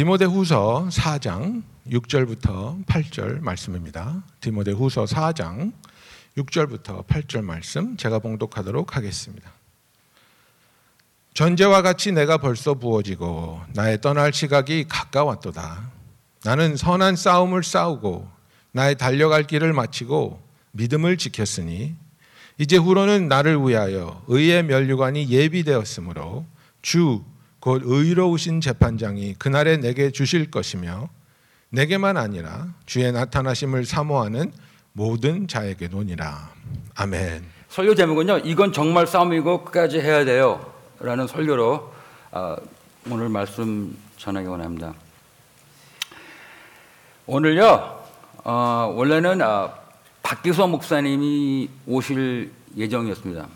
디모데 후서 4장 6절부터 8절 말씀입니다. 디모데 후서 4장 6절부터 8절 말씀 제가 봉독하도록 하겠습니다. 전제와 같이 내가 벌써 부어지고 나의 떠날 시각이 가까웠도다. 나는 선한 싸움을 싸우고 나의 달려갈 길을 마치고 믿음을 지켰으니 이제 후로는 나를 위하여 의의 면류관이 예비되었으므로 주 곧 의로우신 재판장이 그날에 내게 주실 것이며 내게만 아니라 주의 나타나심을 사모하는 모든 자에게 논이라. 아멘. 설교 제목은요. 이건 정말 싸움이고 끝까지 해야 돼요. 라는 설교로 어, 오늘 말씀 전하기 원합니다. 오늘요. 어, 원래는 어, 박기서 목사님이 오실 예정이었습니다.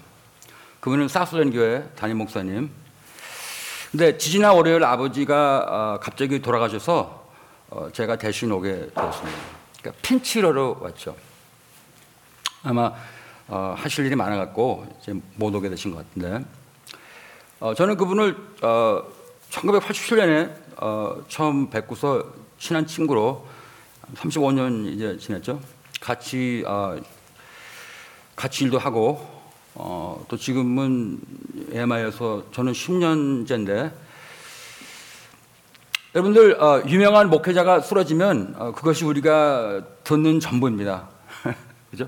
그분은 사수련 교회 담임 목사님. 근데 지지난 월요일 아버지가 어, 갑자기 돌아가셔서 어, 제가 대신 오게 되었습니다. 그러니까 핀치러로 왔죠. 아마 어, 하실 일이 많아갖고 이제 못 오게 되신 것 같은데 저는 그분을 1987년에 처음 뵙고서 친한 친구로 35년 이제 지냈죠. 같이 같이 일도 하고 어, 또 지금은 MI에서 저는 10년째인데 여러분들 어, 유명한 목회자가 쓰러지면 어, 그것이 우리가 듣는 전부입니다. 그죠?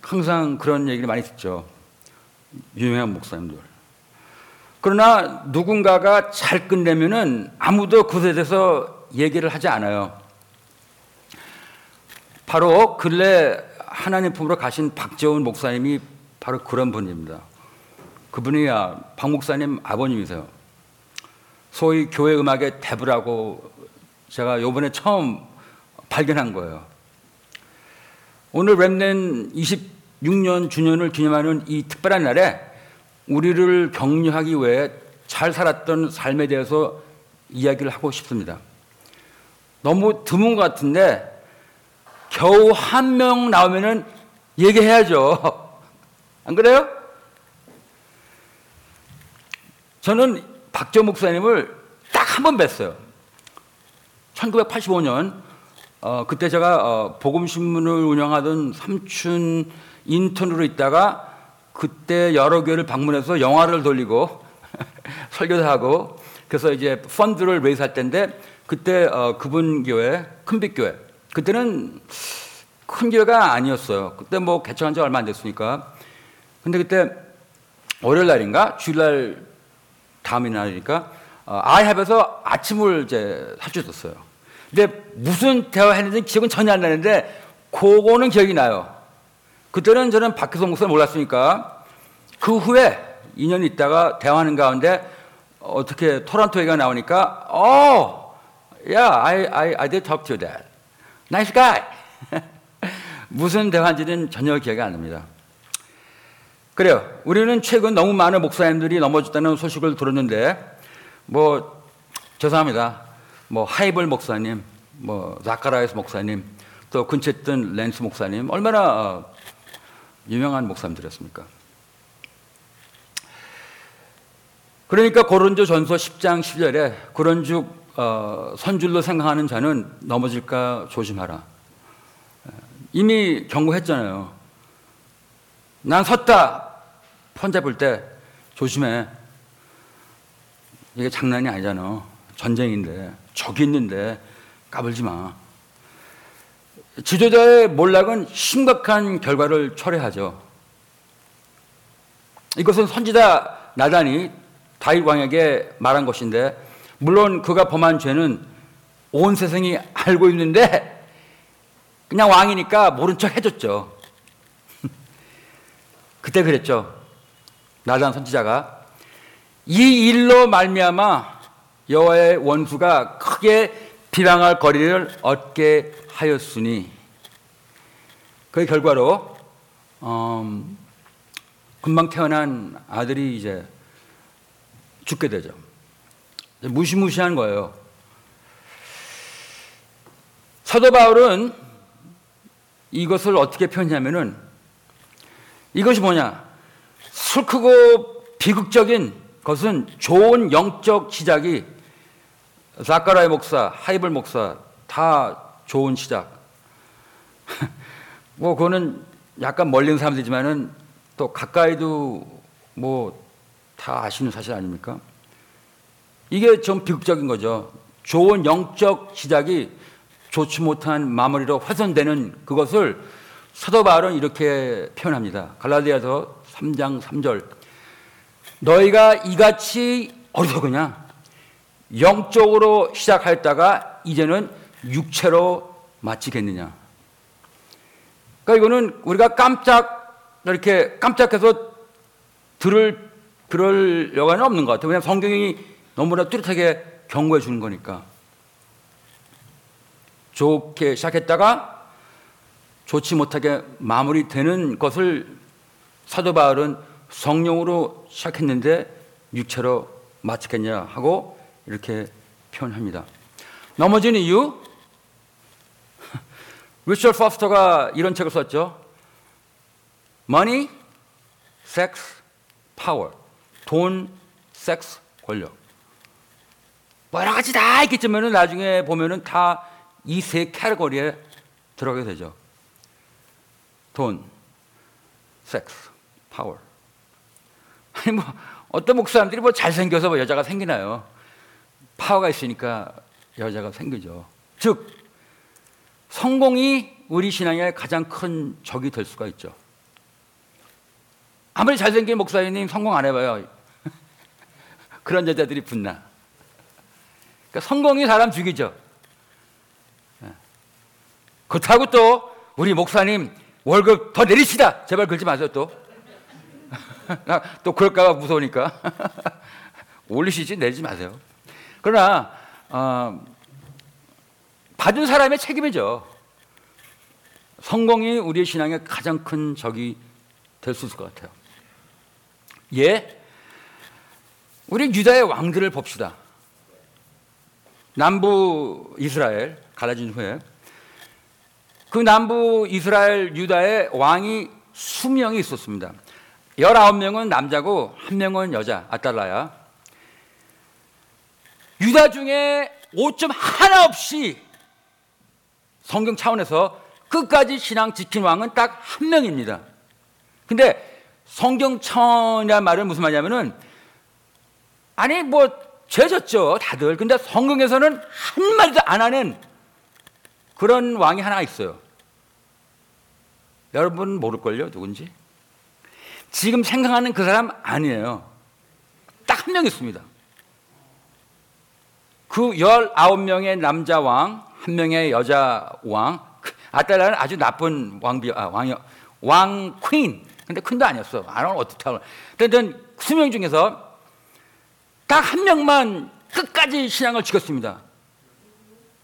항상 그런 얘기를 많이 듣죠. 유명한 목사님들. 그러나 누군가가 잘 끝내면은 아무도 그것에 대해서 얘기를 하지 않아요. 바로 근래 하나님 품으로 가신 박재훈 목사님이 바로 그런 분입니다. 그분이 박 목사님 아버님이세요. 소위 교회 음악의 대부라고 제가 요번에 처음 발견한 거예요. 오늘 랩넨 26년 주년을 기념하는 이 특별한 날에 우리를 격려하기 위해 잘 살았던 삶에 대해서 이야기를 하고 싶습니다. 너무 드문 것 같은데 겨우 한 명 나오면은 얘기해야죠. 안 그래요? 저는 박정 목사님을 딱 한 번 뵀어요. 1985년 어, 그때 제가 어, 복음신문을 운영하던 삼춘 인턴으로 있다가 그때 여러 교회를 방문해서 영화를 돌리고 설교도 하고 그래서 이제 펀드를 레이스할 때인데 그때 어, 그분 교회 큰빛 교회 그때는 큰 교회가 아니었어요. 그때 뭐 개척한 지 얼마 안 됐으니까 근데 그때 월요일 날인가 주일날 다음 날이니까 어, 아이합에서 아침을 이제 사주셨어요. 근데 무슨 대화했는지 기억은 전혀 안 나는데 그거는 기억이 나요. 그때는 저는 박혜성 목사 몰랐으니까 그 후에 2년 있다가 대화하는 가운데 어떻게 토론토 얘기가 나오니까 어, yeah, I, I, I did talk to that. Nice guy. 무슨 대화인지는 전혀 기억이 안 납니다. 그래요. 우리는 최근 너무 많은 목사님들이 넘어졌다는 소식을 들었는데, 뭐, 죄송합니다. 뭐, 하이벨 목사님, 뭐, 자카라이어스 목사님, 또 근처에 있던 랜스 목사님, 얼마나 어, 유명한 목사님들이었습니까? 그러니까 고른조 전서 10장 10절에 그런즉 어, 선줄로 생각하는 자는 넘어질까 조심하라. 이미 경고했잖아요. 난 섰다. 펀 잡을 때 조심해. 이게 장난이 아니잖아. 전쟁인데, 적이 있는데 까불지 마. 지도자의 몰락은 심각한 결과를 초래하죠. 이것은 선지자 나단이 다윗 왕에게 말한 것인데, 물론 그가 범한 죄는 온 세상이 알고 있는데, 그냥 왕이니까 모른 척 해줬죠. 그때 그랬죠. 나단 선지자가 이 일로 말미암아 여호와의 원수가 크게 비방할 거리를 얻게 하였으니 그 결과로 음, 금방 태어난 아들이 이제 죽게 되죠. 무시무시한 거예요. 사도 바울은 이것을 어떻게 표현하냐면은 이것이 뭐냐? 술 크고 비극적인 것은 좋은 영적 시작이 자카라의 목사, 하이블 목사 다 좋은 시작. 뭐 그거는 약간 있는 사람들이지만은 또 가까이도 뭐 다 아시는 사실 아닙니까? 이게 좀 비극적인 거죠. 좋은 영적 시작이 좋지 못한 마무리로 훼손되는 그것을 사도 바울은 이렇게 표현합니다. 갈라디아서 3장 3절. 너희가 이같이 어리석으냐? 영적으로 시작하였다가 이제는 육체로 마치겠느냐? 그러니까 이거는 우리가 깜짝 이렇게 깜짝해서 들을 그럴 여간이 없는 것 같아요. 왜냐하면 성경이 너무나 뚜렷하게 경고해 주는 거니까. 좋게 시작했다가 좋지 못하게 마무리되는 것을 사도 바울은 성령으로 시작했는데 육체로 마치겠냐 하고 이렇게 표현합니다. 넘어진 이유 리처드 퍼스터가 이런 책을 썼죠. Money, Sex, Power. 돈, 섹스, 권력. 뭐 여러 가지 다 있겠지만 나중에 보면은 다 이 세 카테고리에 들어가게 되죠. 돈, 섹스, 파워. 아니 뭐 어떤 목사님들이 뭐 잘생겨서 뭐 여자가 생기나요? 파워가 있으니까 여자가 생기죠. 즉 성공이 우리 신앙의 가장 큰 적이 될 수가 있죠. 아무리 잘생긴 목사님 성공 안 해봐요. 그런 여자들이 붙나. 그러니까 성공이 사람 죽이죠. 그렇다고 또 우리 목사님 월급 더 내리시다. 제발 그러지 마세요 또. 또 그럴까봐 무서우니까. 올리시지 내지 마세요. 그러나 어, 받은 사람의 책임이죠. 성공이 우리의 신앙의 가장 큰 적이 될 수 있을 것 같아요. 예, 우리 유다의 왕들을 봅시다. 남부 이스라엘 갈라진 후에 그 남부 이스라엘 유다의 왕이 수명이 있었습니다. 19명은 남자고 한 명은 여자 아달라야. 유다 중에 오점 하나 없이 성경 차원에서 끝까지 신앙 지킨 왕은 딱 한 명입니다. 근데 성경 차원이란 말은 무슨 말이냐면은 아니 뭐 죄졌죠 다들. 근데 성경에서는 한 마디도 안 하는 그런 왕이 하나 있어요. 여러분 모를걸요? 누군지? 지금 생각하는 그 사람 아니에요. 딱 한 명 있습니다. 그 19명의 남자 왕, 한 명의 여자 왕, 아달라는 아주 나쁜 왕비, 아, 왕이, 왕 퀸. 근데 퀸도 아니었어. 안 하면 어떻게 하면. 근데 수명 중에서 딱 한 명만 끝까지 신앙을 지켰습니다.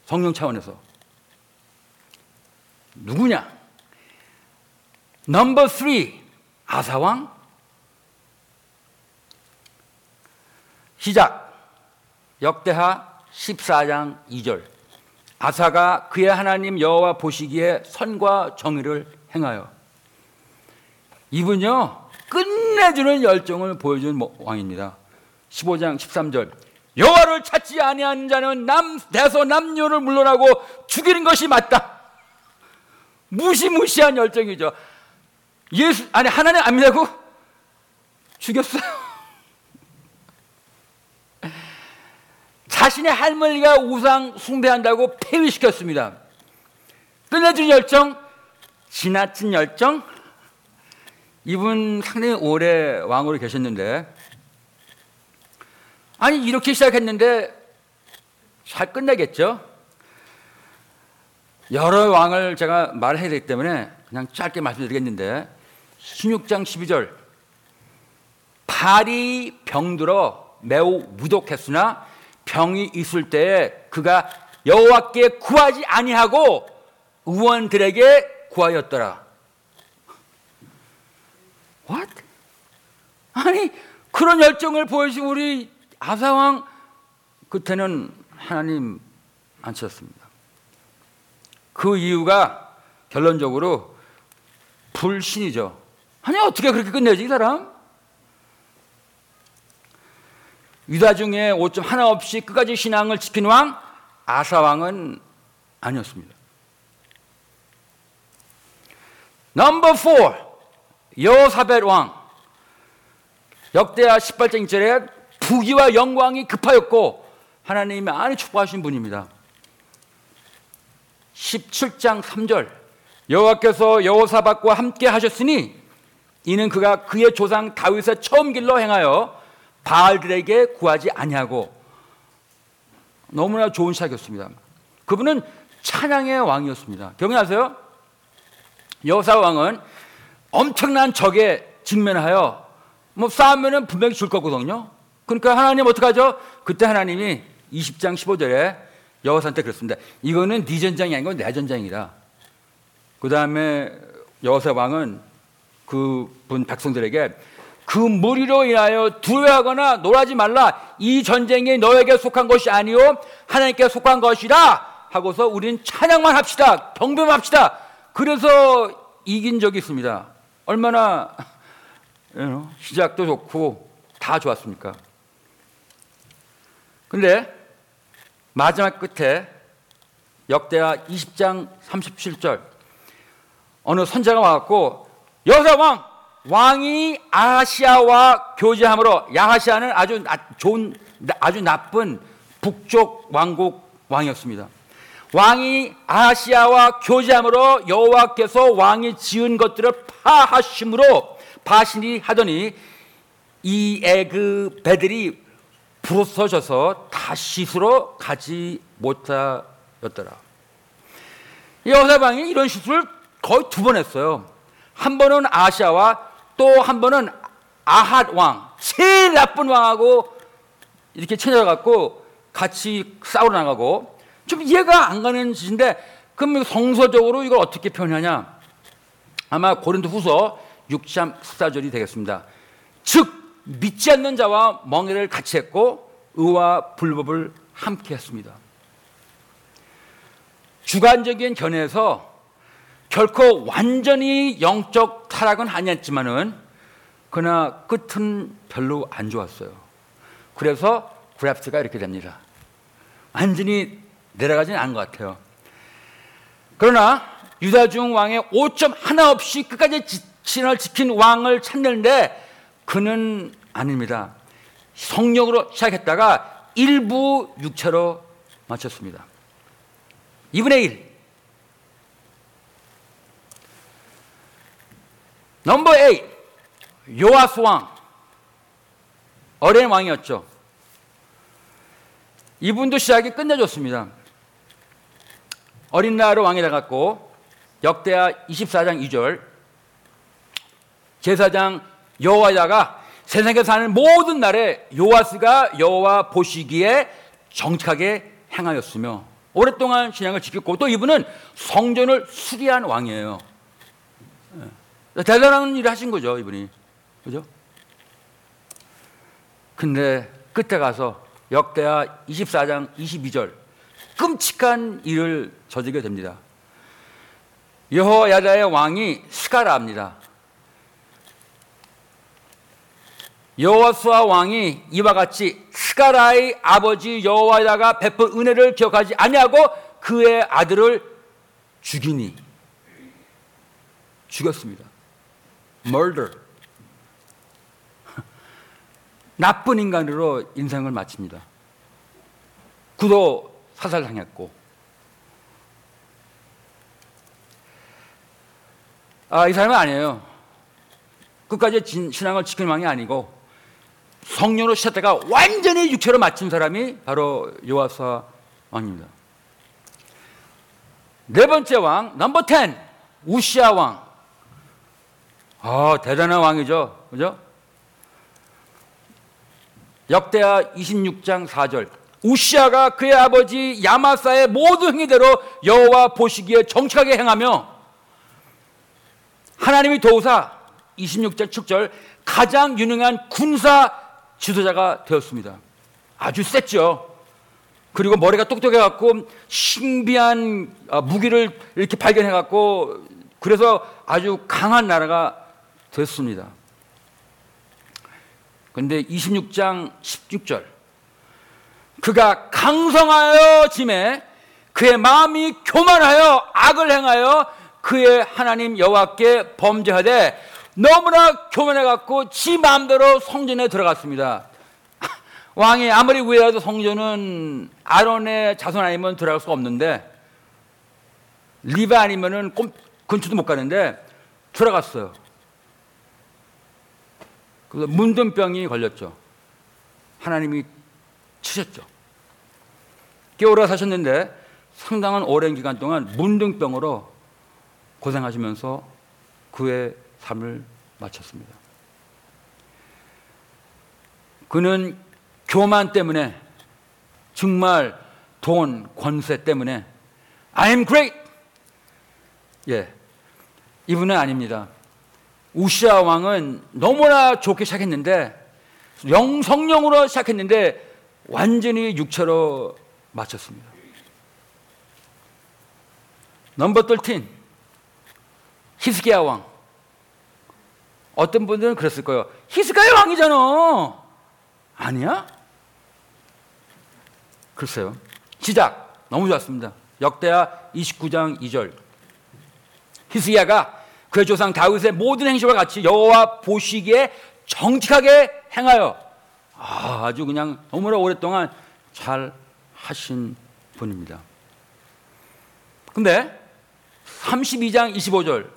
성령 차원에서. 누구냐? 넘버 3 아사왕 시작 역대하 14장 2절 아사가 그의 하나님 여호와 보시기에 선과 정의를 행하여 이분요 끝내주는 열정을 보여준 왕입니다. 15장 13절 여호와를 찾지 아니한 자는 남 대서 남녀를 물러나고 죽이는 것이 맞다. 무시무시한 열정이죠. 예수 아니 하나님 안 믿다고 죽였어요. 자신의 할머니가 우상 숭배한다고 폐위시켰습니다. 끝내준 열정, 지나친 열정. 이분 상당히 오래 왕으로 계셨는데, 아니 이렇게 시작했는데 잘 끝내겠죠? 여러 왕을 제가 말해야 되기 때문에 그냥 짧게 말씀드리겠는데 16장 12절 발이 병들어 매우 무독했으나 병이 있을 때에 그가 여호와께 구하지 아니하고 의원들에게 구하였더라. What? 아니 그런 열정을 보여주신 우리 아사왕 그때는 하나님 안 찾았습니다. 그 이유가 결론적으로 불신이죠. 아니 어떻게 그렇게 끝내지 이 사람? 유다 중에 오점 하나 없이 끝까지 신앙을 지킨 왕 아사 왕은 아니었습니다. 넘버 4 여사벳 왕 역대하 18장 1절에 부귀와 영광이 급하였고 하나님이 많이 축복하신 분입니다. 17장 3절 여호와께서 여호사박과 함께 하셨으니 이는 그가 그의 조상 다윗의 처음 길로 행하여 바알들에게 구하지 아니하고 너무나 좋은 시작이었습니다. 그분은 찬양의 왕이었습니다. 기억나세요? 여호사 왕은 엄청난 적에 직면하여 뭐 싸우면은 분명히 줄 거거든요. 그러니까 하나님 어떡하죠? 그때 하나님이 20장 15절에 여호사한테 그랬습니다. 이거는 네 전장이 아니고 내 전장이다. 그 다음에 여호사 왕은 그분 백성들에게 그 무리로 인하여 두려워하거나 놀라지 말라. 이 전쟁이 너에게 속한 것이 아니요 하나님께 속한 것이다. 하고서 우리는 찬양만 합시다. 경배합시다. 그래서 이긴 적이 있습니다. 얼마나 시작도 좋고 다 좋았습니까? 근데 마지막 끝에 역대하 20장 37절 어느 선자가 와갖고 여사 왕 왕이 아하시아와 교제함으로 야하시아는 아주 나, 좋은 아주 나쁜 북쪽 왕국 왕이었습니다. 왕이 아하시아와 교제함으로 여호와께서 왕이 지은 것들을 파하심으로 바신이 하더니 이 애그 배들이 부서져서 다시스로 가지 못하였더라. 여호사방이 이런 실수를 거의 두 번 했어요. 한 번은 아시아와 또 한 번은 아핫 왕, 제일 나쁜 왕하고 이렇게 쳐져갖고 같이 싸우러 나가고 좀 이해가 안 가는 짓인데 그럼 성서적으로 이걸 어떻게 표현하냐? 아마 고린도 후서 6장 14절이 되겠습니다. 즉, 믿지 않는 자와 멍해를 같이 했고, 의와 불법을 함께 했습니다. 주관적인 견해에서 결코 완전히 영적 타락은 아니었지만은 그러나 끝은 별로 안 좋았어요. 그래서 그래프트가 이렇게 됩니다. 완전히 내려가지는 않은 것 같아요. 그러나 유다 중 왕의 5점 하나 없이 끝까지 신을 지킨 왕을 찾는데 그는 아닙니다. 성령으로 시작했다가 일부 육체로 마쳤습니다. 2분의 1. 넘버 8. 요아스 왕. 어린 왕이었죠. 이분도 시작이 끝내줬습니다. 어린 나이로 왕이 돼갖고 역대하 24장 2절 제사장 여호와다가 세상에 사는 모든 날에 요아스가 여호와 보시기에 정직하게 행하였으며 오랫동안 신앙을 지켰고 또 이분은 성전을 수리한 왕이에요. 예. 대단한 일을 하신 거죠 이분이 그죠? 근데 끝에 가서 역대하 24장 22절 끔찍한 일을 저지게 됩니다. 여호야다의 왕이 스가라입니다. 여호수아 왕이 이와 같이 스가라의 아버지 여호와다가 베푼 은혜를 기억하지 아니하고 그의 아들을 죽이니 죽였습니다. murder. 나쁜 인간으로 인생을 마칩니다. 그도 사살당했고 아, 이 사람은 아니에요. 끝까지 진, 신앙을 지키는 왕이 아니고 성령으로 시작다가 완전히 육체로 맞춘 사람이 바로 요아사 왕입니다. 네 번째 왕, 넘버 10, 우시아 왕. 아, 대단한 왕이죠. 그죠? 역대하 26장 4절. 우시아가 그의 아버지 야마사의 모든 행위대로 여호와 보시기에 정직하게 행하며 하나님이 도우사 26절 7절 가장 유능한 군사 지도자가 되었습니다. 아주 셌죠. 그리고 머리가 똑똑해 갖고 신비한 아, 무기를 이렇게 발견해 갖고 그래서 아주 강한 나라가 됐습니다. 근데 26장 16절 그가 강성하여 짐에 그의 마음이 교만하여 악을 행하여 그의 하나님 여호와께 범죄하되 너무나 교만해 갖고 지 마음대로 성전에 들어갔습니다. 왕이 아무리 위해도 성전은 아론의 자손 아니면 들어갈 수가 없는데 리바 아니면은 꼼- 근처도 못 가는데 들어갔어요. 그래서 문둥병이 걸렸죠. 하나님이 치셨죠. 꽤 오래 사셨는데 상당한 오랜 기간 동안 문둥병으로 고생하시면서 그의 삶을 마쳤습니다. 그는 교만 때문에 정말 돈, 권세 때문에 I'm great. 예. 이분은 아닙니다. 우시아 왕은 너무나 좋게 시작했는데 영 성령으로 시작했는데 완전히 육체로 마쳤습니다. 넘버 13 히스기야 왕. 어떤 분들은 그랬을 거예요. 히스기야 왕이잖아. 아니야? 글쎄요. 시작. 너무 좋았습니다. 역대하 29장 2절. 히스기야가 그의 조상 다윗의 모든 행실과 같이 여호와 보시기에 정직하게 행하여 아, 아주 그냥 너무나 오랫동안 잘 하신 분입니다. 근데 32장 25절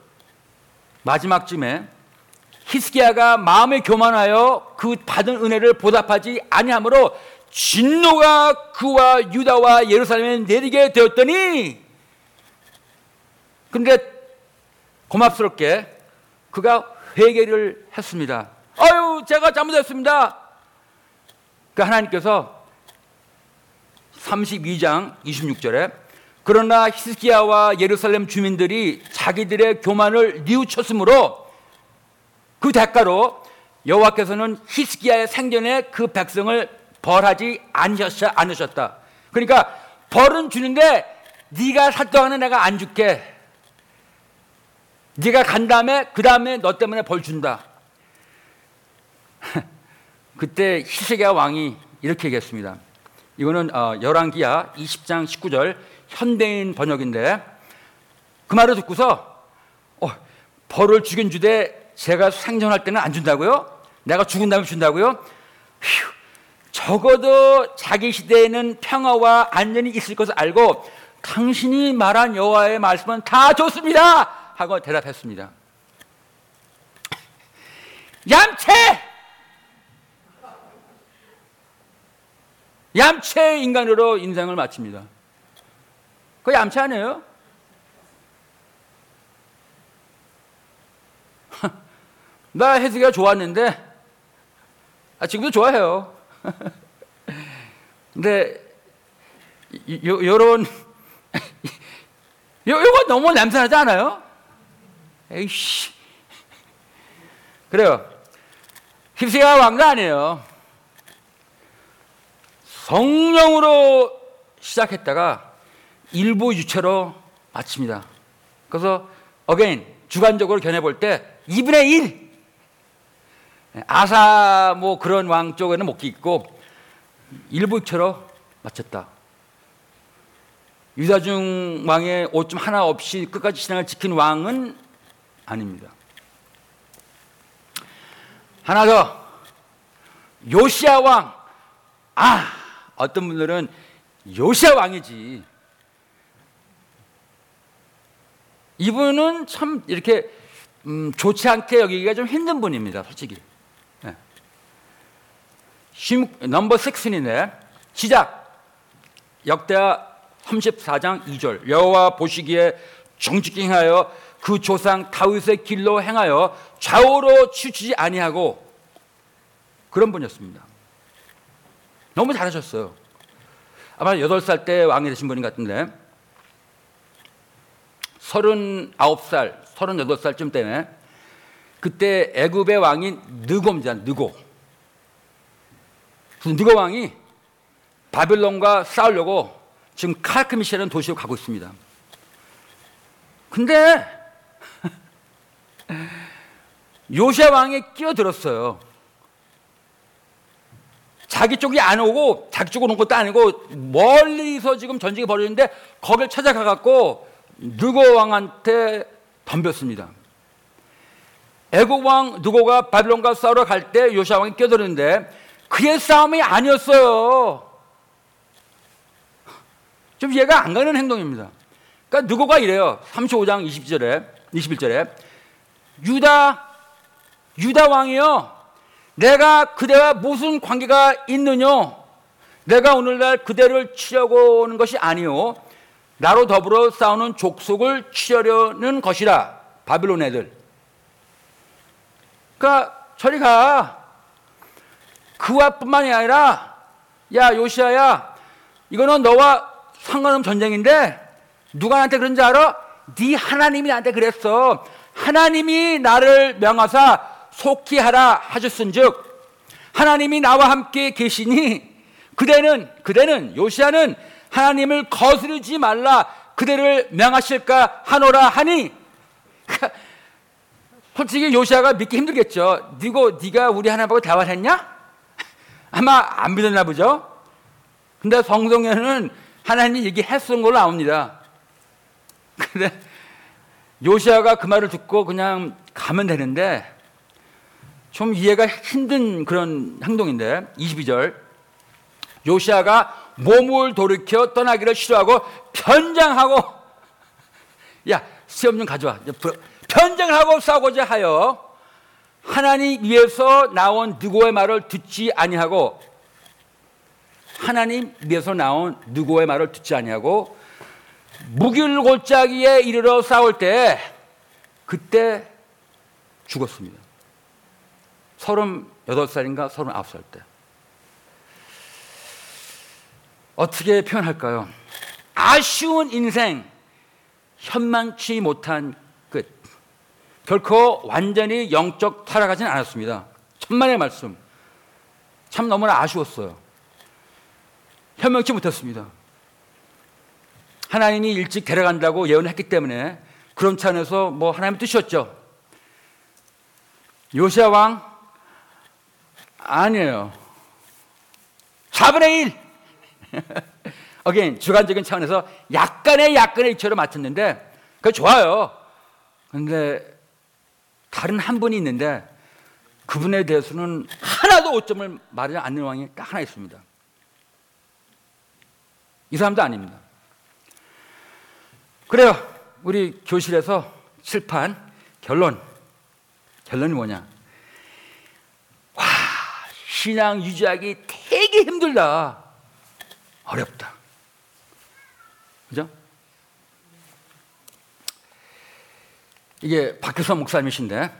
마지막쯤에 히스기야가 마음에 교만하여 그 받은 은혜를 보답하지 아니하므로 진노가 그와 유다와 예루살렘에 내리게 되었더니 근데 고맙스럽게 그가 회개를 했습니다. 아유, 제가 잘못했습니다. 그 하나님께서 32장 26절에 그러나 히스기야와 예루살렘 주민들이 자기들의 교만을 뉘우쳤으므로 그 대가로 여호와께서는 히스기야의 생전에 그 백성을 벌하지 않으셨- 않으셨다. 그러니까 벌은 주는데 네가 살 동안은 내가 안 줄게. 네가 간 다음에 그 다음에 너 때문에 벌 준다. 그때 히스기야 왕이 이렇게 얘기했습니다. 이거는 어, 열왕기야 20장 19절 현대인 번역인데 그 말을 듣고서 어, 벌을 죽인 주되 제가 생존할 때는 안 준다고요? 내가 죽은 다음에 준다고요? 휴, 적어도 자기 시대에는 평화와 안전이 있을 것을 알고 당신이 말한 여호와의 말씀은 다 좋습니다 하고 대답했습니다. 얌체! 얌체 인간으로 인생을 마칩니다. 그 얌체 아니에요? 나 해수가 좋았는데, 아, 지금도 좋아해요. 근데, 요, 요런, 요, 요거 너무 냄새나지 않아요? 에이씨. 그래요. 히스기야 왕도 아니에요. 성령으로 시작했다가 일부 육체로 마칩니다. 그래서 again 주관적으로 견해 볼 때 2분의 1 아사 뭐 그런 왕 쪽에는 못 있고 일부 유체로 마쳤다. 유다 중 왕의 오점 하나 없이 끝까지 신앙을 지킨 왕은 아닙니다. 하나 더 요시아 왕. 아 어떤 분들은 요시아 왕이지. 이분은 참 이렇게 음, 좋지 않게 여기기가 좀 힘든 분입니다, 솔직히. 넘버 6인데 시작. 역대하 34장 2절 여호와 보시기에 정직히 행하여 그 조상 다윗의 길로 행하여 좌우로 치우치지 아니하고 그런 분이었습니다. 너무 잘하셨어요. 아마 8살 때 왕이 되신 분인 것 같은데 39살, 38살쯤 때문에 그때 애굽의 왕이 느고입니다. 느고. 그 느고 왕이 바빌론과 싸우려고 지금 칼크미시라는 도시로 가고 있습니다. 근데 요시아 왕이 끼어들었어요. 자기 쪽이 안 오고 자기 쪽으로 온 것도 아니고 멀리서 지금 전쟁이 벌어지는데 거길 찾아가 갖고 느고 왕한테 덤볐습니다. 애국 왕 느고가 바빌론과 싸우러 갈 때 요시아 왕이 껴들었는데 그의 싸움이 아니었어요. 좀 이해가 안 가는 행동입니다. 그러니까 느고가 이래요. 35장 20절에 21절에 유다 유다 왕이요. 내가 그대와 무슨 관계가 있느냐? 내가 오늘날 그대를 치려고 오는 것이 아니요. 나로 더불어 싸우는 족속을 치려는 것이라. 바빌론 애들. 그러니까 저리 가. 그와 뿐만이 아니라 야 요시아야 이거는 너와 상관없는 전쟁인데 누가 나한테 그런지 알아? 네 하나님이 나한테 그랬어. 하나님이 나를 명하사 속히 하라 하셨은즉 하나님이 나와 함께 계시니 그대는 그대는 요시아는 하나님을 거스르지 말라 그대를 명하실까 하노라 하니 솔직히 요시아가 믿기 힘들겠죠. 니고 네가 우리 하나님하고 대화를 했냐? 아마 안 믿었나 보죠. 근데 성경에는 하나님이 얘기했던 걸로 나옵니다. 근데 요시아가 그 말을 듣고 그냥 가면 되는데 좀 이해가 힘든 그런 행동인데 22절 요시아가 몸을 돌이켜 떠나기를 싫어하고 변장하고 야 시험 좀 가져와 변장을 하고 싸우고자 하여 하나님 위에서 나온 누구의 말을 듣지 아니하고 하나님 위에서 나온 누구의 말을 듣지 아니하고 무길골짜기에 이르러 싸울 때 그때 죽었습니다. 38살인가 39살 때. 어떻게 표현할까요? 아쉬운 인생, 현망치 못한 끝. 결코 완전히 영적 타락하진 않았습니다. 천만의 말씀. 참 너무나 아쉬웠어요. 현명치 못했습니다. 하나님이 일찍 데려간다고 예언했기 때문에 그런 차원에서 뭐 하나님 뜻이었죠. 요시아 왕 아니에요. 4분의 1. 어긴 주관적인 차원에서 약간의 약간의 이치로 맞췄는데 그 좋아요. 근데 다른 한 분이 있는데 그분에 대해서는 하나도 오점을 말하지 않는 왕이 딱 하나 있습니다. 이 사람도 아닙니다. 그래요. 우리 교실에서 칠판 결론. 결론이 뭐냐? 와, 신앙 유지하기 되게 힘들다. 어렵다. 그죠? 이게 박효선 목사님이신데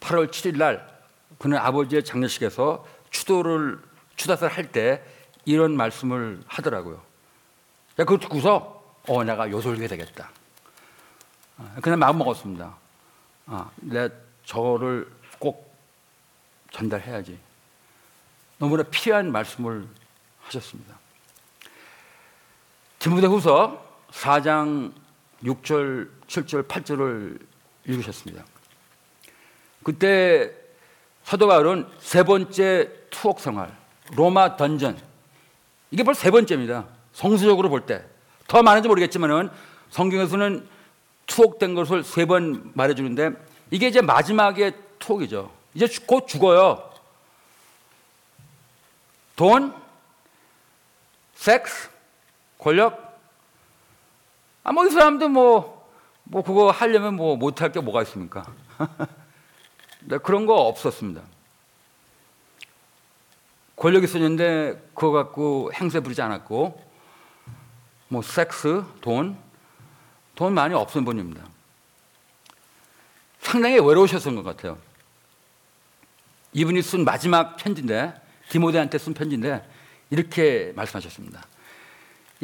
8월 7일 날 그는 아버지의 장례식에서 추도를 추다사를 할때 이런 말씀을 하더라고요. 그거 듣고서 어 내가 요술게 되겠다. 그냥 마음 먹었습니다. 아, 내 저를 꼭 전달해야지. 너무나 필요한 말씀을 하셨습니다. 디모데후서 4장 6절, 7절, 8절을 읽으셨습니다. 그때 사도 바울은 세 번째 투옥 생활, 로마 던전. 이게 벌써 세 번째입니다. 성수적으로 볼 때. 더 많은지 모르겠지만은 성경에서는 투옥된 것을 세 번 말해주는데 이게 이제 마지막의 투옥이죠. 이제 곧 죽어요. 돈, 섹스, 권력. 아, 뭐, 이 사람들 뭐, 뭐, 그거 하려면 뭐, 못할 게 뭐가 있습니까? 네, 그런 거 없었습니다. 권력 있었는데, 그거 갖고 행세 부리지 않았고, 뭐, 섹스, 돈, 돈 많이 없은 분입니다. 상당히 외로우셨던 것 같아요. 이분이 쓴 마지막 편지인데, 디모데한테 쓴 편지인데, 이렇게 말씀하셨습니다.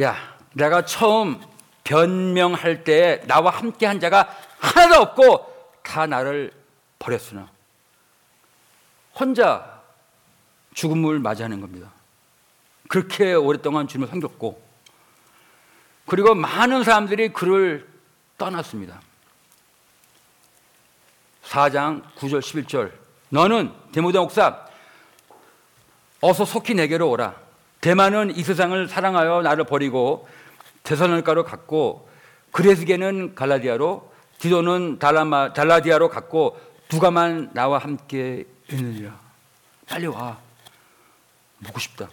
야, 내가 처음 변명할 때 나와 함께 한 자가 하나도 없고 다 나를 버렸으나 혼자 죽음을 맞이하는 겁니다. 그렇게 오랫동안 주님을 섬겼고 그리고 많은 사람들이 그를 떠났습니다. 4장 9절 11절 너는 데모데 목사 어서 속히 내게로 오라. 대만은 이 세상을 사랑하여 나를 버리고 대선을가로 갔고 그레스게는 갈라디아로 디도는 달라마, 달라디아로 갔고 누가만 나와 함께 있느니라. 빨리 와. 묻고 싶다.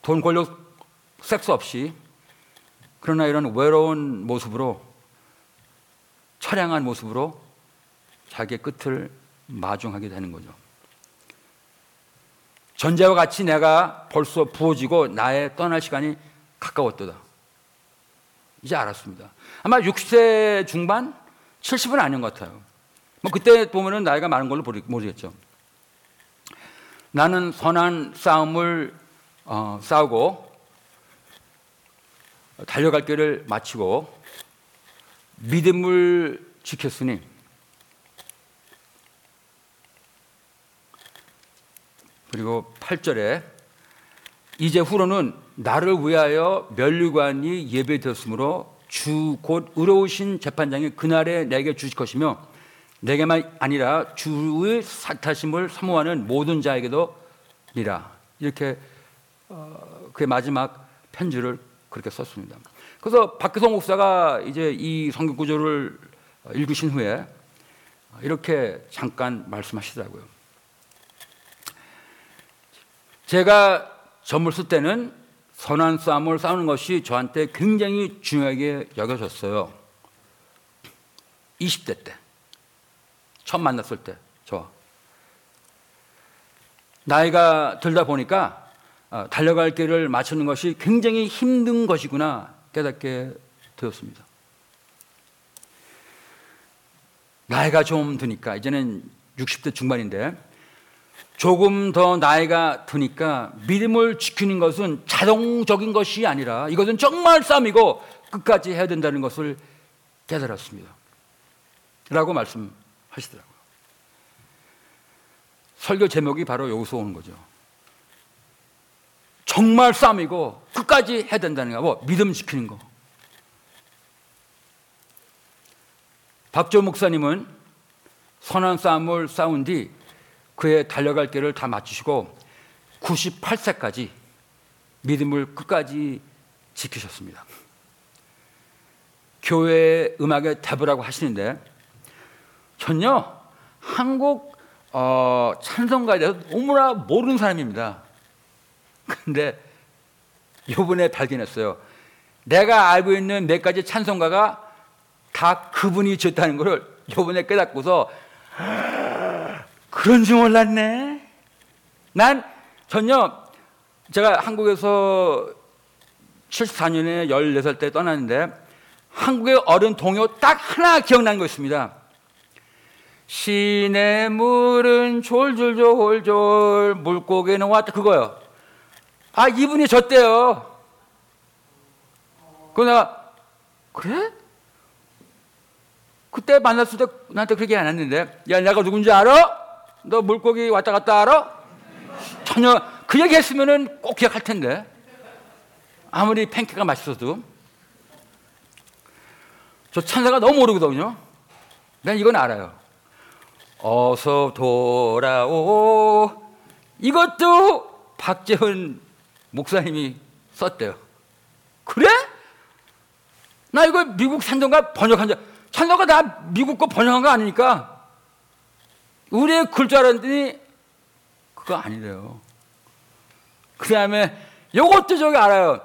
돈 권력 섹스 없이 그러나 이런 외로운 모습으로 처량한 모습으로 자기의 끝을 마중하게 되는 거죠. 전제와 같이 내가 벌써 부어지고 나의 떠날 시간이 가까웠도다. 이제 알았습니다. 아마 60세 중반, 70은 아닌 것 같아요. 뭐 그때 보면은 나이가 많은 걸로 모르겠죠. 나는 선한 싸움을 어, 싸우고 달려갈 길을 마치고 믿음을 지켰으니 그리고 8절에 이제 후로는 나를 위하여 멸류관이 예배되었으므로 주 곧 의로우신 재판장이 그날에 내게 주실 것이며 내게만 아니라 주의 사타심을 사모하는 모든 자에게도 니라 이렇게 어, 그의 마지막 편지를 그렇게 썼습니다. 그래서 박규성 목사가 이제 이 성경 구조를 읽으신 후에 이렇게 잠깐 말씀하시더라고요. 제가 점을 쓸 때는 선한 싸움을 싸우는 것이 저한테 굉장히 중요하게 여겨졌어요. 20대 때. 처음 만났을 때, 저. 나이가 들다 보니까 어, 달려갈 길을 맞추는 것이 굉장히 힘든 것이구나 깨닫게 되었습니다. 나이가 좀 드니까, 이제는 60대 중반인데, 조금 더 나이가 드니까 믿음을 지키는 것은 자동적인 것이 아니라 이것은 정말 싸움이고 끝까지 해야 된다는 것을 깨달았습니다. 라고 말씀하시더라고요. 설교 제목이 바로 여기서 오는 거죠. 정말 싸움이고 끝까지 해야 된다는 거, 뭐 믿음 지키는 거. 박조 목사님은 선한 싸움을 싸운 뒤 그의 달려갈 길을 다 마치시고 98세까지 믿음을 끝까지 지키셨습니다. 교회 음악의 대부라고 하시는데 전혀 한국 어, 찬송가에 대해서 너무나 모르는 사람입니다. 근데 요번에 발견했어요. 내가 알고 있는 몇 가지 찬송가가 다 그분이 지었다는 것을 요번에 깨닫고서 그런 줄 몰랐네. 난 전혀 제가 한국에서 74년에 14살 때 떠났는데 한국의 어른 동요 딱 하나 기억나는 거 있습니다. 시내 물은 졸졸졸졸 물고기는 왔다 그거요. 아 이분이 졌대요. 그 내가 그래? 그때 만났을 때 나한테 그렇게 안 했는데 야 내가 누군지 알아? 너 물고기 왔다 갔다 알아? 전혀 그 얘기 했으면은 꼭 기억할 텐데 아무리 팬케가 맛있어도 저 찬사가 너무 모르거든요. 난 이건 알아요. 어서 돌아오 이것도 박재훈 목사님이 썼대요. 그래? 나 이거 미국 산정가 번역한 적 찬송가 다 미국 거 번역한 거 아니니까 우리의 글줄 알았더니 그거 아니래요. 그 다음에 요것도 저기 알아요.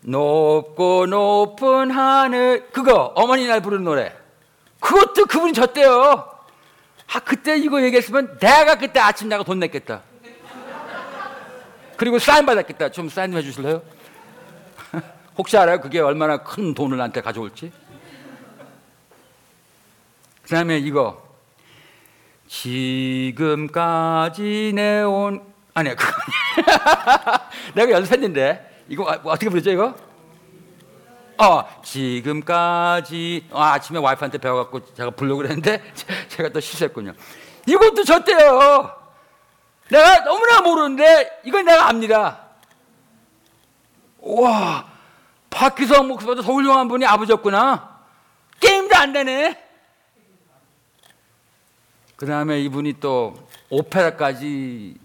높고 높은 하늘 그거 어머니 날 부르는 노래 그것도 그분이 졌대요. 아 그때 이거 얘기했으면 내가 그때 아침 나가 돈 냈겠다. 그리고 사인 받았겠다. 좀 사인 좀 해주실래요? 혹시 알아요? 그게 얼마나 큰 돈을 나한테 가져올지? 그 다음에 이거 지금까지 내온 아니야 그거 내가 연습했는데. 이거 아, 뭐 어떻게 부르죠 이거? 어 지금까지 어, 아침에 와이프한테 배워갖고 제가 부르려고 그랬는데 제가 또 실수했군요. 이것도 졌대요. 내가 너무나 모르는데 이건 내가 압니다. 와 박기성 더 훌륭한 분이 아버지였구나. 게임도 안 되네 그 다음에 이분이 또 오페라까지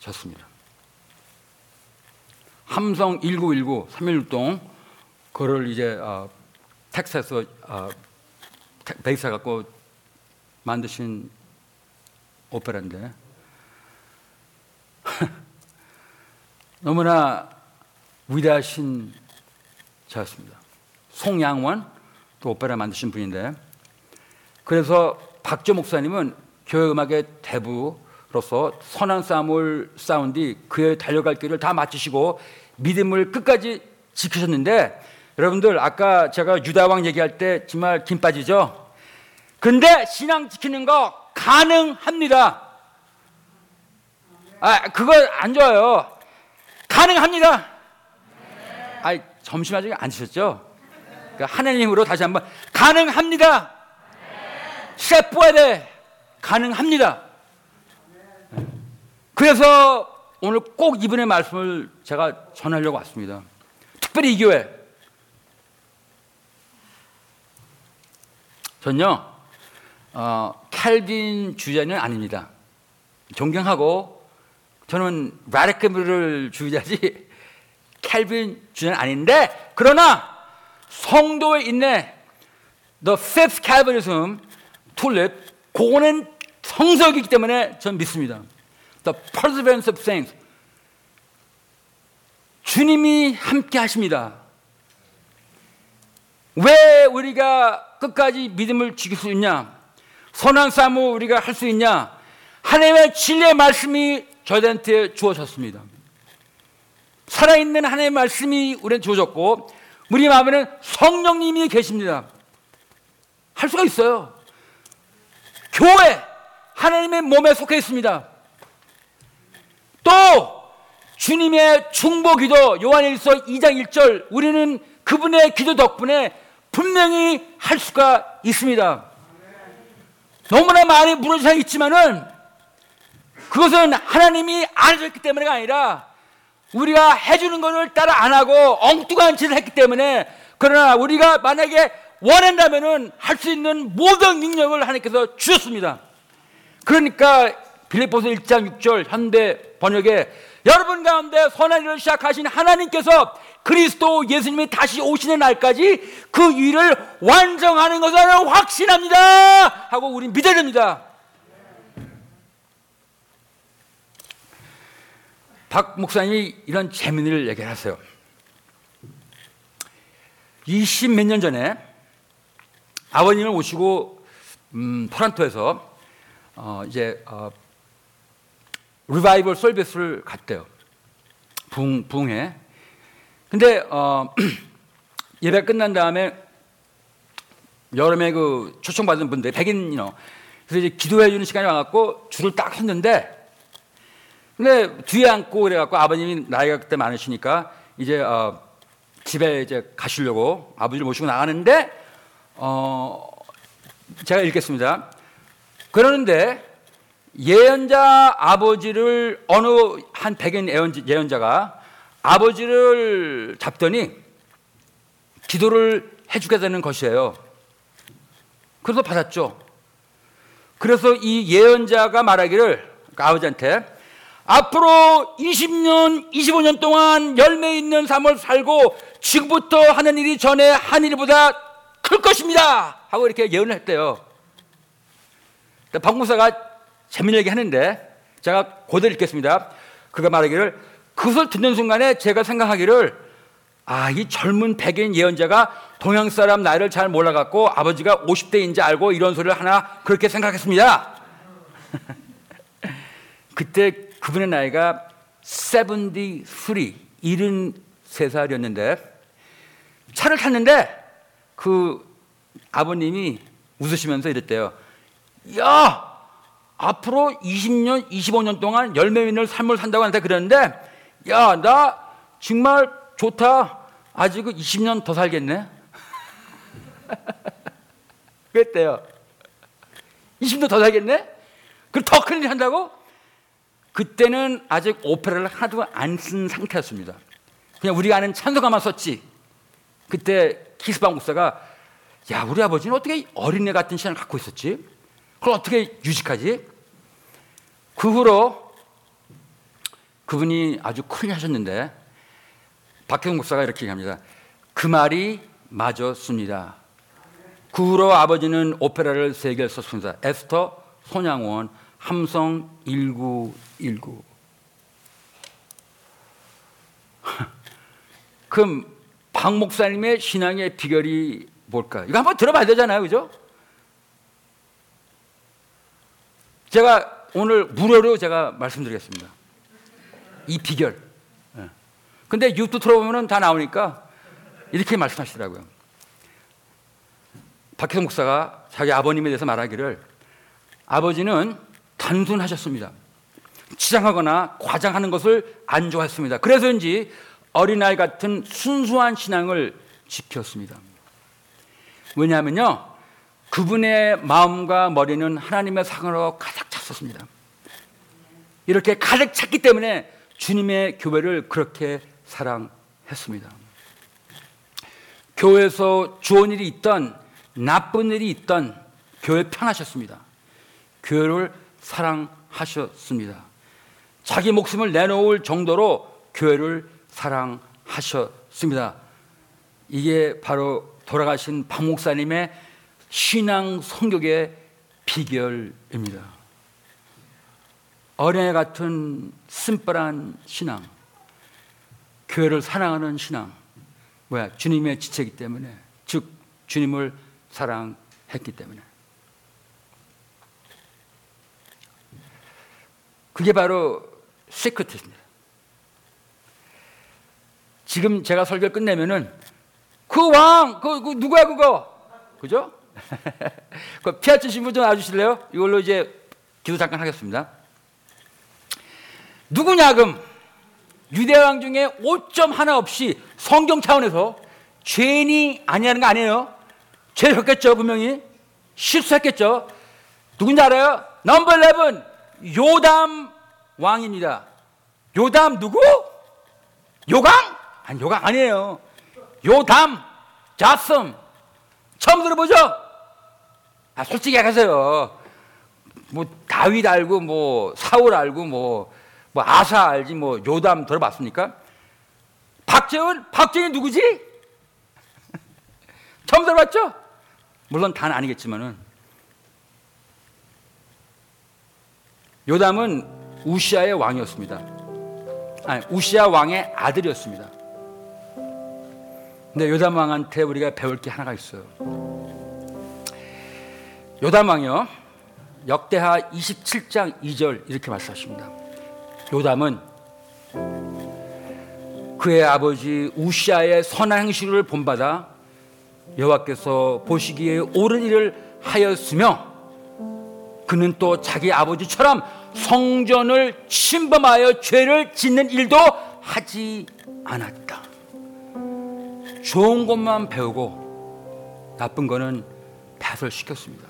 졌습니다. 함성 1919 3.16동 그걸 이제 어, 텍사스 어, 베이스 갖고 만드신 오페라인데 너무나 위대하신 저였습니다. 송양원 또 오페라 만드신 분인데 그래서 박조 목사님은 교회 음악의 대부로서 선한 싸움을 싸운 뒤 그의 달려갈 길을 다 마치시고 믿음을 끝까지 지키셨는데 여러분들 아까 제가 유다왕 얘기할 때 정말 김 빠지죠? 근데 신앙 지키는 거 가능합니다. 아, 그거 안 좋아요. 가능합니다. 아, 점심 아직 안 드셨죠? 그러니까 하나님으로 다시 한번 가능합니다. 세뿌에데 가능합니다. 그래서 오늘 꼭 이분의 말씀을 제가 전하려고 왔습니다. 특별히 이 교회. 전요, 어, 캘빈 주자는 아닙니다. 존경하고 저는 라르크를 주자지 캘빈 주자는 아닌데 그러나 성도에 있네 The Fifth Calvinism 툴립 그거는 성석이기 때문에 저는 믿습니다. The Perseverance of Saints 주님이 함께 하십니다. 왜 우리가 끝까지 믿음을 지킬 수 있냐? 선한 싸움을 우리가 할 수 있냐? 하나님의 진리의 말씀이 저희한테 주어졌습니다. 살아있는 하나님의 말씀이 우리한테 주어졌고 우리 마음에는 성령님이 계십니다. 할 수가 있어요. 교회, 하나님의 몸에 속해 있습니다. 또 주님의 중보 기도 요한일서 2장 1절 우리는 그분의 기도 덕분에 분명히 할 수가 있습니다. 너무나 많이 무너져 있지만은 그것은 하나님이 안 해줬기 때문에가 아니라 우리가 해주는 것을 따라 안 하고 엉뚱한 짓을 했기 때문에 그러나 우리가 만약에 원한다면은 할 수 있는 모든 능력을 하나님께서 주셨습니다. 그러니까 빌립보서 1장 6절 현대 번역에 여러분 가운데 선한 일을 시작하신 하나님께서 그리스도 예수님이 다시 오시는 날까지 그 일을 완성하는 것을 확신합니다. 하고 우리 믿어야 됩니다. 박 목사님이 이런 재미를 얘기를 하세요. 20 몇 년 전에 아버님을 모시고 음, 토란토에서 어, 이제 어, 리바이벌 서비스를 갔대요. 붕 붕에. 근데 어, 예배 끝난 다음에 여름에 그 초청받은 분들 백인이요. 그래서 이제 기도해 주는 시간이 와갖고 줄을 딱 섰는데 근데 뒤에 앉고 그래갖고 아버님이 나이가 그때 많으시니까 이제 어, 집에 이제 가시려고 아버지를 모시고 나가는데 어, 제가 읽겠습니다. 그러는데 예언자 아버지를 어느 한 백인 예언자, 가 아버지를 잡더니 기도를 해주겠다는 것이에요. 그래서 받았죠. 그래서 이 예언자가 말하기를 그러니까 아버지한테 앞으로 20년, 25년 동안 열매 있는 삶을 살고 지금부터 하는 일이 전에 한 일보다 클 것입니다. 하고 이렇게 예언을 했대요. 박무사가 재미있는 얘기 하는데 제가 고대로 읽겠습니다. 그가 말하기를 그것을 듣는 순간에 제가 생각하기를 아, 이 젊은 백인 예언자가 동양 사람 나이를 잘 몰라갖고 아버지가 50대인지 알고 이런 소리를 하나 그렇게 생각했습니다. 그때 그분의 나이가 73, 73살이었는데 차를 탔는데 그 아버님이 웃으시면서 이랬대요. 야! 앞으로 20년, 25년 동안 열매 있는 삶을 산다고 하는데 그랬는데 야, 나 정말 좋다. 아직 20년 더 살겠네. 그랬대요. 20년 더 살겠네? 그럼 더 큰일 한다고? 그때는 아직 오페라를 하나도 안 쓴 상태였습니다. 그냥 우리가 아는 찬송가만 썼지. 그때 키스방 목사가 야 우리 아버지는 어떻게 어린애 같은 시간을 갖고 있었지? 그걸 어떻게 유식하지? 그 후로 그분이 아주 큰일 하셨는데 박혜성 목사가 이렇게 얘기합니다. 그 말이 맞았습니다. 그 후로 아버지는 오페라를 세 개를 썼습니다. 에스터, 손양원, 함성 1919. 그럼 박 목사님의 신앙의 비결이 뭘까? 이거 한번 들어봐야 되잖아요, 그죠? 제가 오늘 무료로 제가 말씀드리겠습니다. 이 비결. 예. 근데 유튜브 들어보면 다 나오니까 이렇게 말씀하시더라고요. 박혜성 목사가 자기 아버님에 대해서 말하기를 아버지는 단순하셨습니다. 치장하거나 과장하는 것을 안 좋아했습니다. 그래서인지 어린아이 같은 순수한 신앙을 지켰습니다. 왜냐하면요, 그분의 마음과 머리는 하나님의 상으로 가득 찼었습니다. 이렇게 가득 찼기 때문에 주님의 교회를 그렇게 사랑했습니다. 교회에서 좋은 일이 있던 나쁜 일이 있던 교회 편하셨습니다. 교회를 사랑하셨습니다. 자기 목숨을 내놓을 정도로 교회를 사랑하셨습니다. 이게 바로 돌아가신 박 목사님의 신앙 성격의 비결입니다. 어린애 같은 심플한 신앙, 교회를 사랑하는 신앙, 뭐야 주님의 지체이기 때문에, 즉 주님을 사랑했기 때문에. 그게 바로 시크트입니다. 지금 제가 설교 끝내면은 그 왕, 그, 그 누구야 그거? 그죠? 그 피아츠 신부 좀 놔주실래요? 이걸로 이제 기도 잠깐 하겠습니다. 누구냐 금 유대 왕 중에 5점 하나 없이 성경 차원에서 죄인이 아니라는 거 아니에요? 죄였겠죠 분명히 실수했겠죠. 누군지 알아요? 넘버 11 요담 왕입니다. 요담 누구? 요강? 아니 요강 아니에요. 요담 자슴 처음 들어보죠? 아 솔직히 얘기하세요. 뭐 다윗 알고 뭐 사울 알고 뭐, 뭐 아사 알지 뭐 요담 들어봤습니까? 박재훈 박재훈이 누구지? 처음 들어봤죠? 물론 다는 아니겠지만은 요담은 우시아의 왕이었습니다. 아니 우시아 왕의 아들이었습니다. 근데 요담 왕한테 우리가 배울 게 하나가 있어요. 요담 왕이요. 역대하 27장 2절 이렇게 말씀하십니다. 요담은 그의 아버지 우시아의 선한 행실을 본받아 여호와께서 보시기에 옳은 일을 하였으며 그는 또 자기 아버지처럼 성전을 침범하여 죄를 짓는 일도 하지 않았다. 좋은 것만 배우고 나쁜 거는 배설시켰습니다.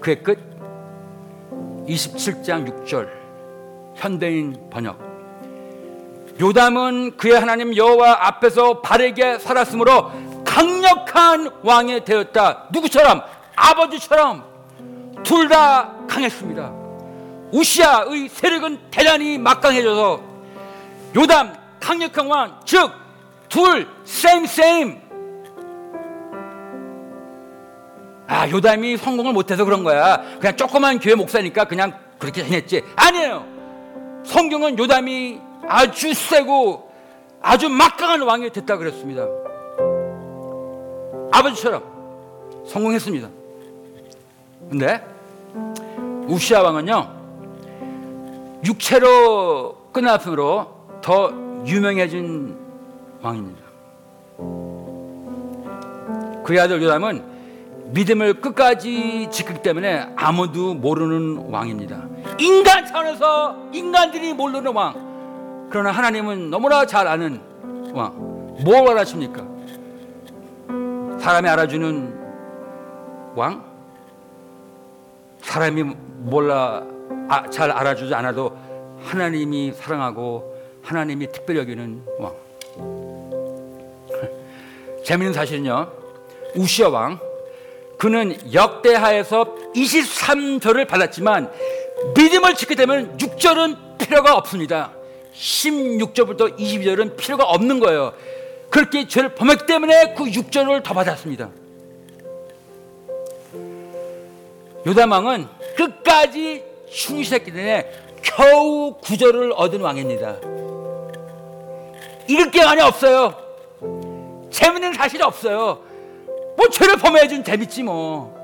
그의 끝 27장 6절 현대인 번역 요담은 그의 하나님 여호와 앞에서 바르게 살았으므로 강력한 왕이 되었다. 누구처럼? 아버지처럼 둘 다 강했습니다. 우시아의 세력은 대단히 막강해져서 요담 강력한 왕, 즉 둘 same same. 아 요담이 성공을 못해서 그런 거야. 그냥 조그만 교회 목사니까 그냥 그렇게 해냈지. 아니에요. 성경은 요담이 아주 세고 아주 막강한 왕이 됐다 그랬습니다. 아버지처럼 성공했습니다. 근데 우시아 왕은요 육체로 끝났으므로 더 유명해진 왕입니다. 그의 아들 요담은 믿음을 끝까지 지키기 때문에 아무도 모르는 왕입니다. 인간 차원에서 인간들이 모르는 왕. 그러나 하나님은 너무나 잘 아는 왕. 뭘 알아십니까? 사람이 알아주는 왕? 사람이 몰라 아, 잘 알아주지 않아도 하나님이 사랑하고 하나님이 특별히 여기는 왕. 재미있는 사실은요. 우시아 왕 그는 역대하에서 23절을 받았지만 믿음을 지키게 되면 6절은 필요가 없습니다. 16절부터 22절은 필요가 없는 거예요. 그렇게 죄를 범했기 때문에 그 6절을 더 받았습니다. 요담왕은 끝까지 충실했기 때문에 겨우 구절을 얻은 왕입니다. 읽을 게 많이 없어요. 재밌는 사실이 없어요. 뭐 죄를 범해야지 재밌지 뭐.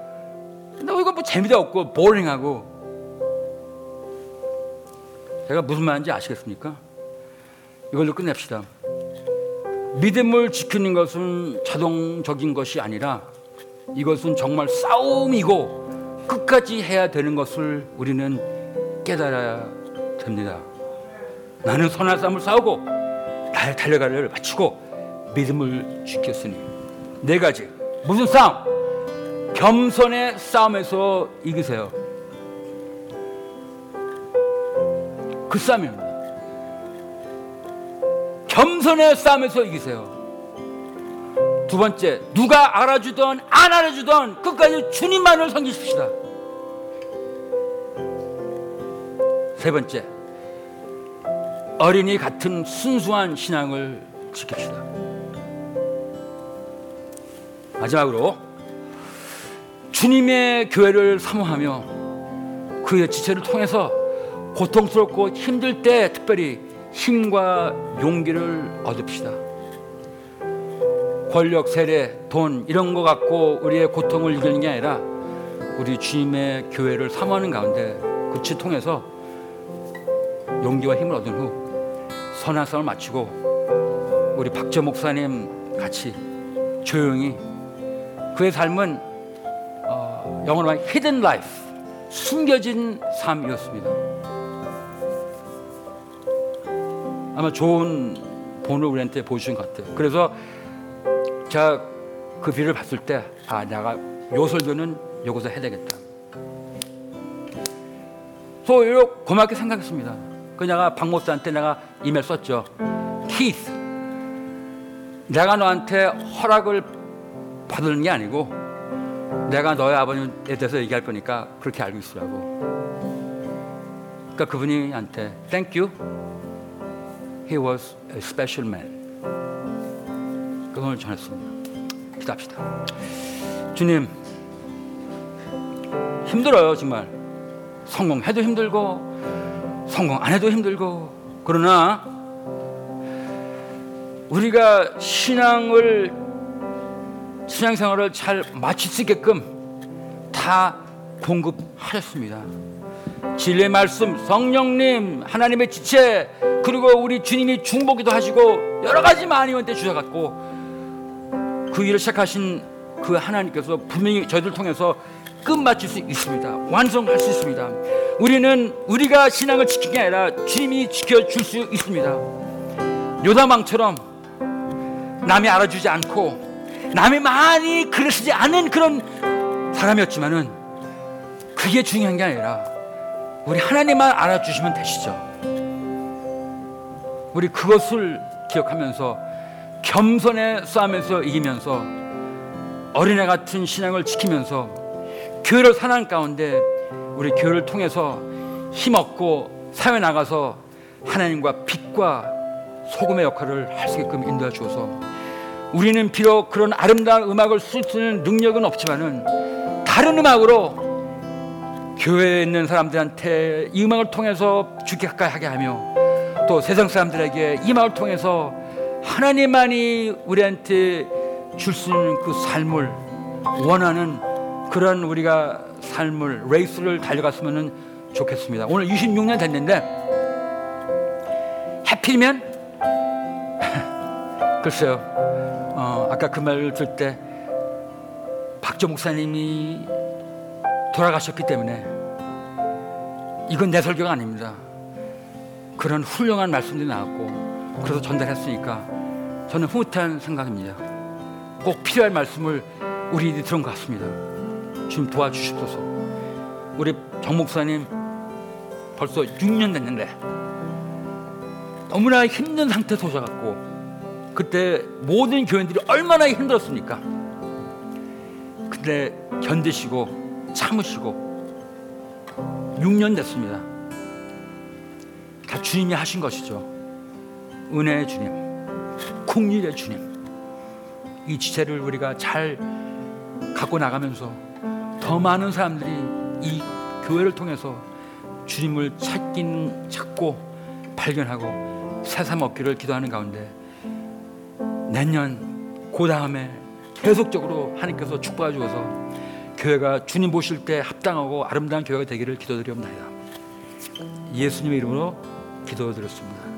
근데 이거 뭐 재미도 없고 보링하고. 제가 무슨 말인지 아시겠습니까? 이걸로 끝냅시다. 믿음을 지키는 것은 자동적인 것이 아니라 이것은 정말 싸움이고 끝까지 해야 되는 것을 우리는 깨달아야 됩니다. 나는 선한 싸움을 싸우고 달려가를 마치고 믿음을 지켰으니 네 가지 무슨 싸움? 겸손의 싸움에서 이기세요. 그 싸움입니다. 겸손의 싸움에서 이기세요. 두 번째, 누가 알아주던 안 알아주던 끝까지 주님만을 섬기십시다. 세 번째, 어린이 같은 순수한 신앙을 지킵시다. 마지막으로 주님의 교회를 사모하며 그의 지체를 통해서 고통스럽고 힘들 때 특별히 힘과 용기를 얻읍시다. 권력, 세례, 돈 이런 거 갖고 우리의 고통을 이기는 게 아니라 우리 주님의 교회를 사모하는 가운데 그치 통해서 용기와 힘을 얻은 후 선한 싸움을 마치고 우리 박재 목사님 같이 조용히 그의 삶은 어, 영어로 말하면 hidden life 숨겨진 삶이었습니다. 아마 좋은 본을 우리한테 보여주신 것 같아요. 그래서 제가 그 비를 봤을 때, 아, 내가 요 설교는 여기서 해야 되겠다. 소 고맙게 생각했습니다. 그 내가 박 목사한테 내가 이메일 썼죠. 키스, 내가 너한테 허락을 받는 게 아니고 내가 너의 아버님에 대해서 얘기할 거니까 그렇게 알고 있으라고. 그러니까 그분이한테 Thank you. He was a special man. 그걸 전했습니다. 기도합시다. 주님, 힘들어요, 정말. 성공해도 힘들고, 성공 안 해도 힘들고, 그러나, 우리가 신앙을, 신앙생활을 잘 마칠 수 있게끔 다 공급하셨습니다. 진리의 말씀, 성령님, 하나님의 지체, 그리고 우리 주님이 중보기도 하시고 여러 가지 많이 한테 주셔갖고 그 일을 시작하신 그 하나님께서 분명히 저희들 통해서 끝마칠 수 있습니다. 완성할 수 있습니다. 우리는 우리가 신앙을 지키는 게 아니라 주님이 지켜줄 수 있습니다. 요다망처럼 남이 알아주지 않고 남이 많이 글을 쓰지 않은 그런 사람이었지만은 그게 중요한 게 아니라 우리 하나님만 알아주시면 되시죠. 우리 그것을 기억하면서 겸손의 싸움에서 이기면서 어린애 같은 신앙을 지키면서 교회를 사는 가운데 우리 교회를 통해서 힘없고 사회 나가서 하나님과 빛과 소금의 역할을 할 수 있게끔 인도해 주어서 우리는 비록 그런 아름다운 음악을 쓰는 능력은 없지만은 다른 음악으로 교회에 있는 사람들한테 이 음악을 통해서 주께 가까이 하게 하며 또 세상 사람들에게 이 음악을 통해서 하나님만이 우리한테 줄 수 있는 그 삶을 원하는 그런 우리가 삶을 레이스를 달려갔으면 좋겠습니다. 오늘 26년 됐는데 해필이면 글쎄요. 어, 아까 그 말을 들 때 박조 목사님이 돌아가셨기 때문에 이건 내 설교가 아닙니다. 그런 훌륭한 말씀들이 나왔고 그래서 전달했으니까 저는 흐뭇한 생각입니다. 꼭 필요할 말씀을 우리들이 들은 것 같습니다. 주님 도와주십소서. 우리 정 목사님 벌써 6년 됐는데 너무나 힘든 상태에서 오셔갖고 그때 모든 교인들이 얼마나 힘들었습니까? 근데 견디시고 참으시고 6년 됐습니다. 다 주님이 하신 것이죠. 은혜의 주님, 국률의 주님. 이 지체를 우리가 잘 갖고 나가면서 더 많은 사람들이 이 교회를 통해서 주님을 찾긴 찾고 발견하고 새삼 얻기를 기도하는 가운데 내년 그 다음에 계속적으로 하나님께서 축복해 주어서 교회가 주님 보실 때 합당하고 아름다운 교회가 되기를 기도드리옵나이다. 예수님의 이름으로 기도드렸습니다.